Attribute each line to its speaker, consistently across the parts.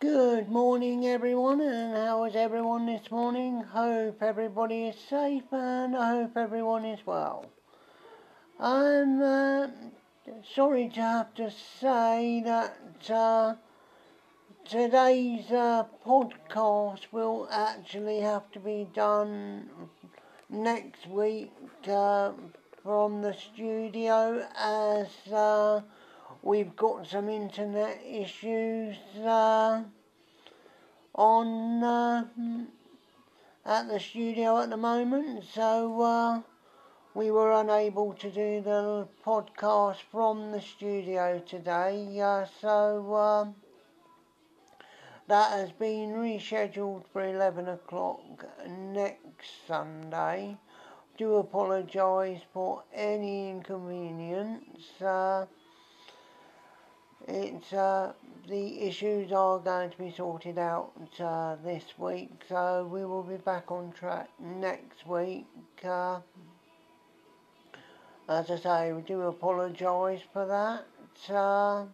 Speaker 1: Good morning, everyone, and how is everyone this morning? Hope everybody is safe and I hope everyone is well. I'm uh, sorry to have to say that uh, today's uh, podcast will actually have to be done next week uh, from the studio as uh, we've got some internet issues uh, on uh, at the studio at the moment, so uh, we were unable to do the podcast from the studio today. Uh, so um, that has been rescheduled for 11 o'clock next Sunday. Do apologise for any inconvenience. Uh, it's uh, the issues are going to be sorted out uh, this week, so we will be back on track next week. Uh, as I say, we do apologise for that, uh,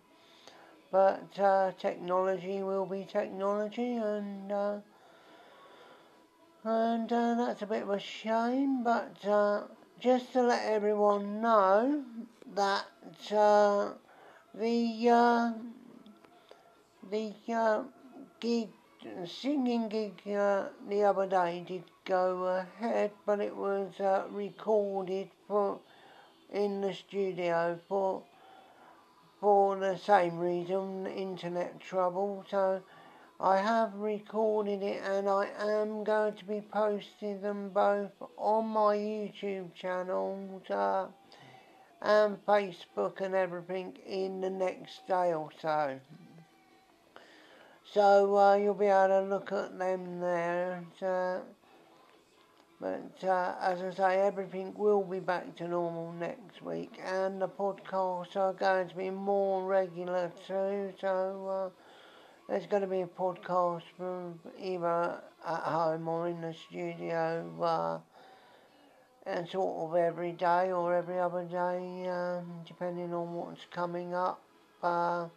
Speaker 1: but uh, technology will be technology, and uh, and that's a bit of a shame. But just to let everyone know that the uh, the uh, gig singing gig uh, the other day did go ahead, but it was uh, recorded for in the studio for for the same reason, internet trouble. So I have recorded it, and I am going to be posting them both on my YouTube channels. Uh, and Facebook and everything in the next day or so. So uh, you'll be able to look at them there. Uh, but uh, as I say, everything will be back to normal next week, and the podcasts are going to be more regular too. So uh, there's going to be a podcast from either at home or in the studio uh, and sort of every day or every other day, um, depending on what's coming up. Uh,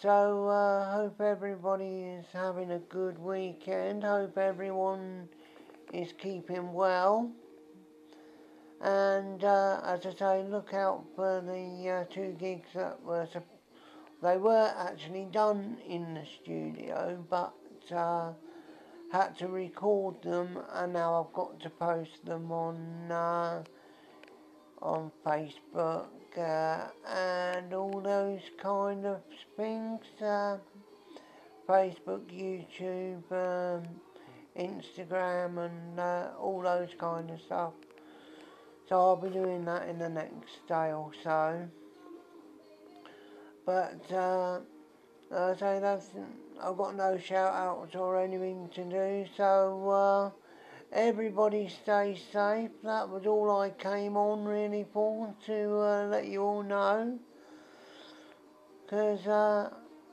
Speaker 1: so uh, hope everybody is having a good weekend. Hope everyone is keeping well. And uh, as I say, look out for the uh, two gigs that were they were actually done in the studio, but uh, had to record them and now I've got to post them on uh, on Facebook uh, and all those kind of things uh, Facebook YouTube um, Instagram and uh, all those kind of stuff. So I'll be doing that in the next day or so. But uh, say that's I've got no shout outs or anything to do, so uh, everybody stay safe. That was all I came on really for, to uh, let you all know. Because, uh,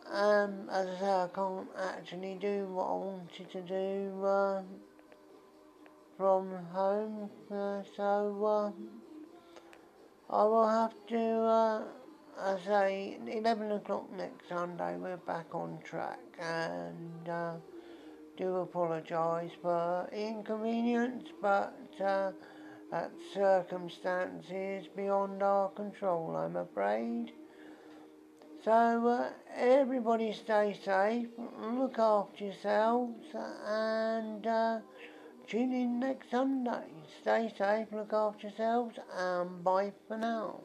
Speaker 1: um, as I say, I can't actually do what I wanted to do uh, from home, so I will have to I say 11 o'clock next Sunday we're back on track and uh, do apologise for inconvenience but uh, that circumstances beyond our control I'm afraid. So uh, everybody stay safe, look after yourselves and uh, tune in next Sunday. Stay safe, look after yourselves and bye for now.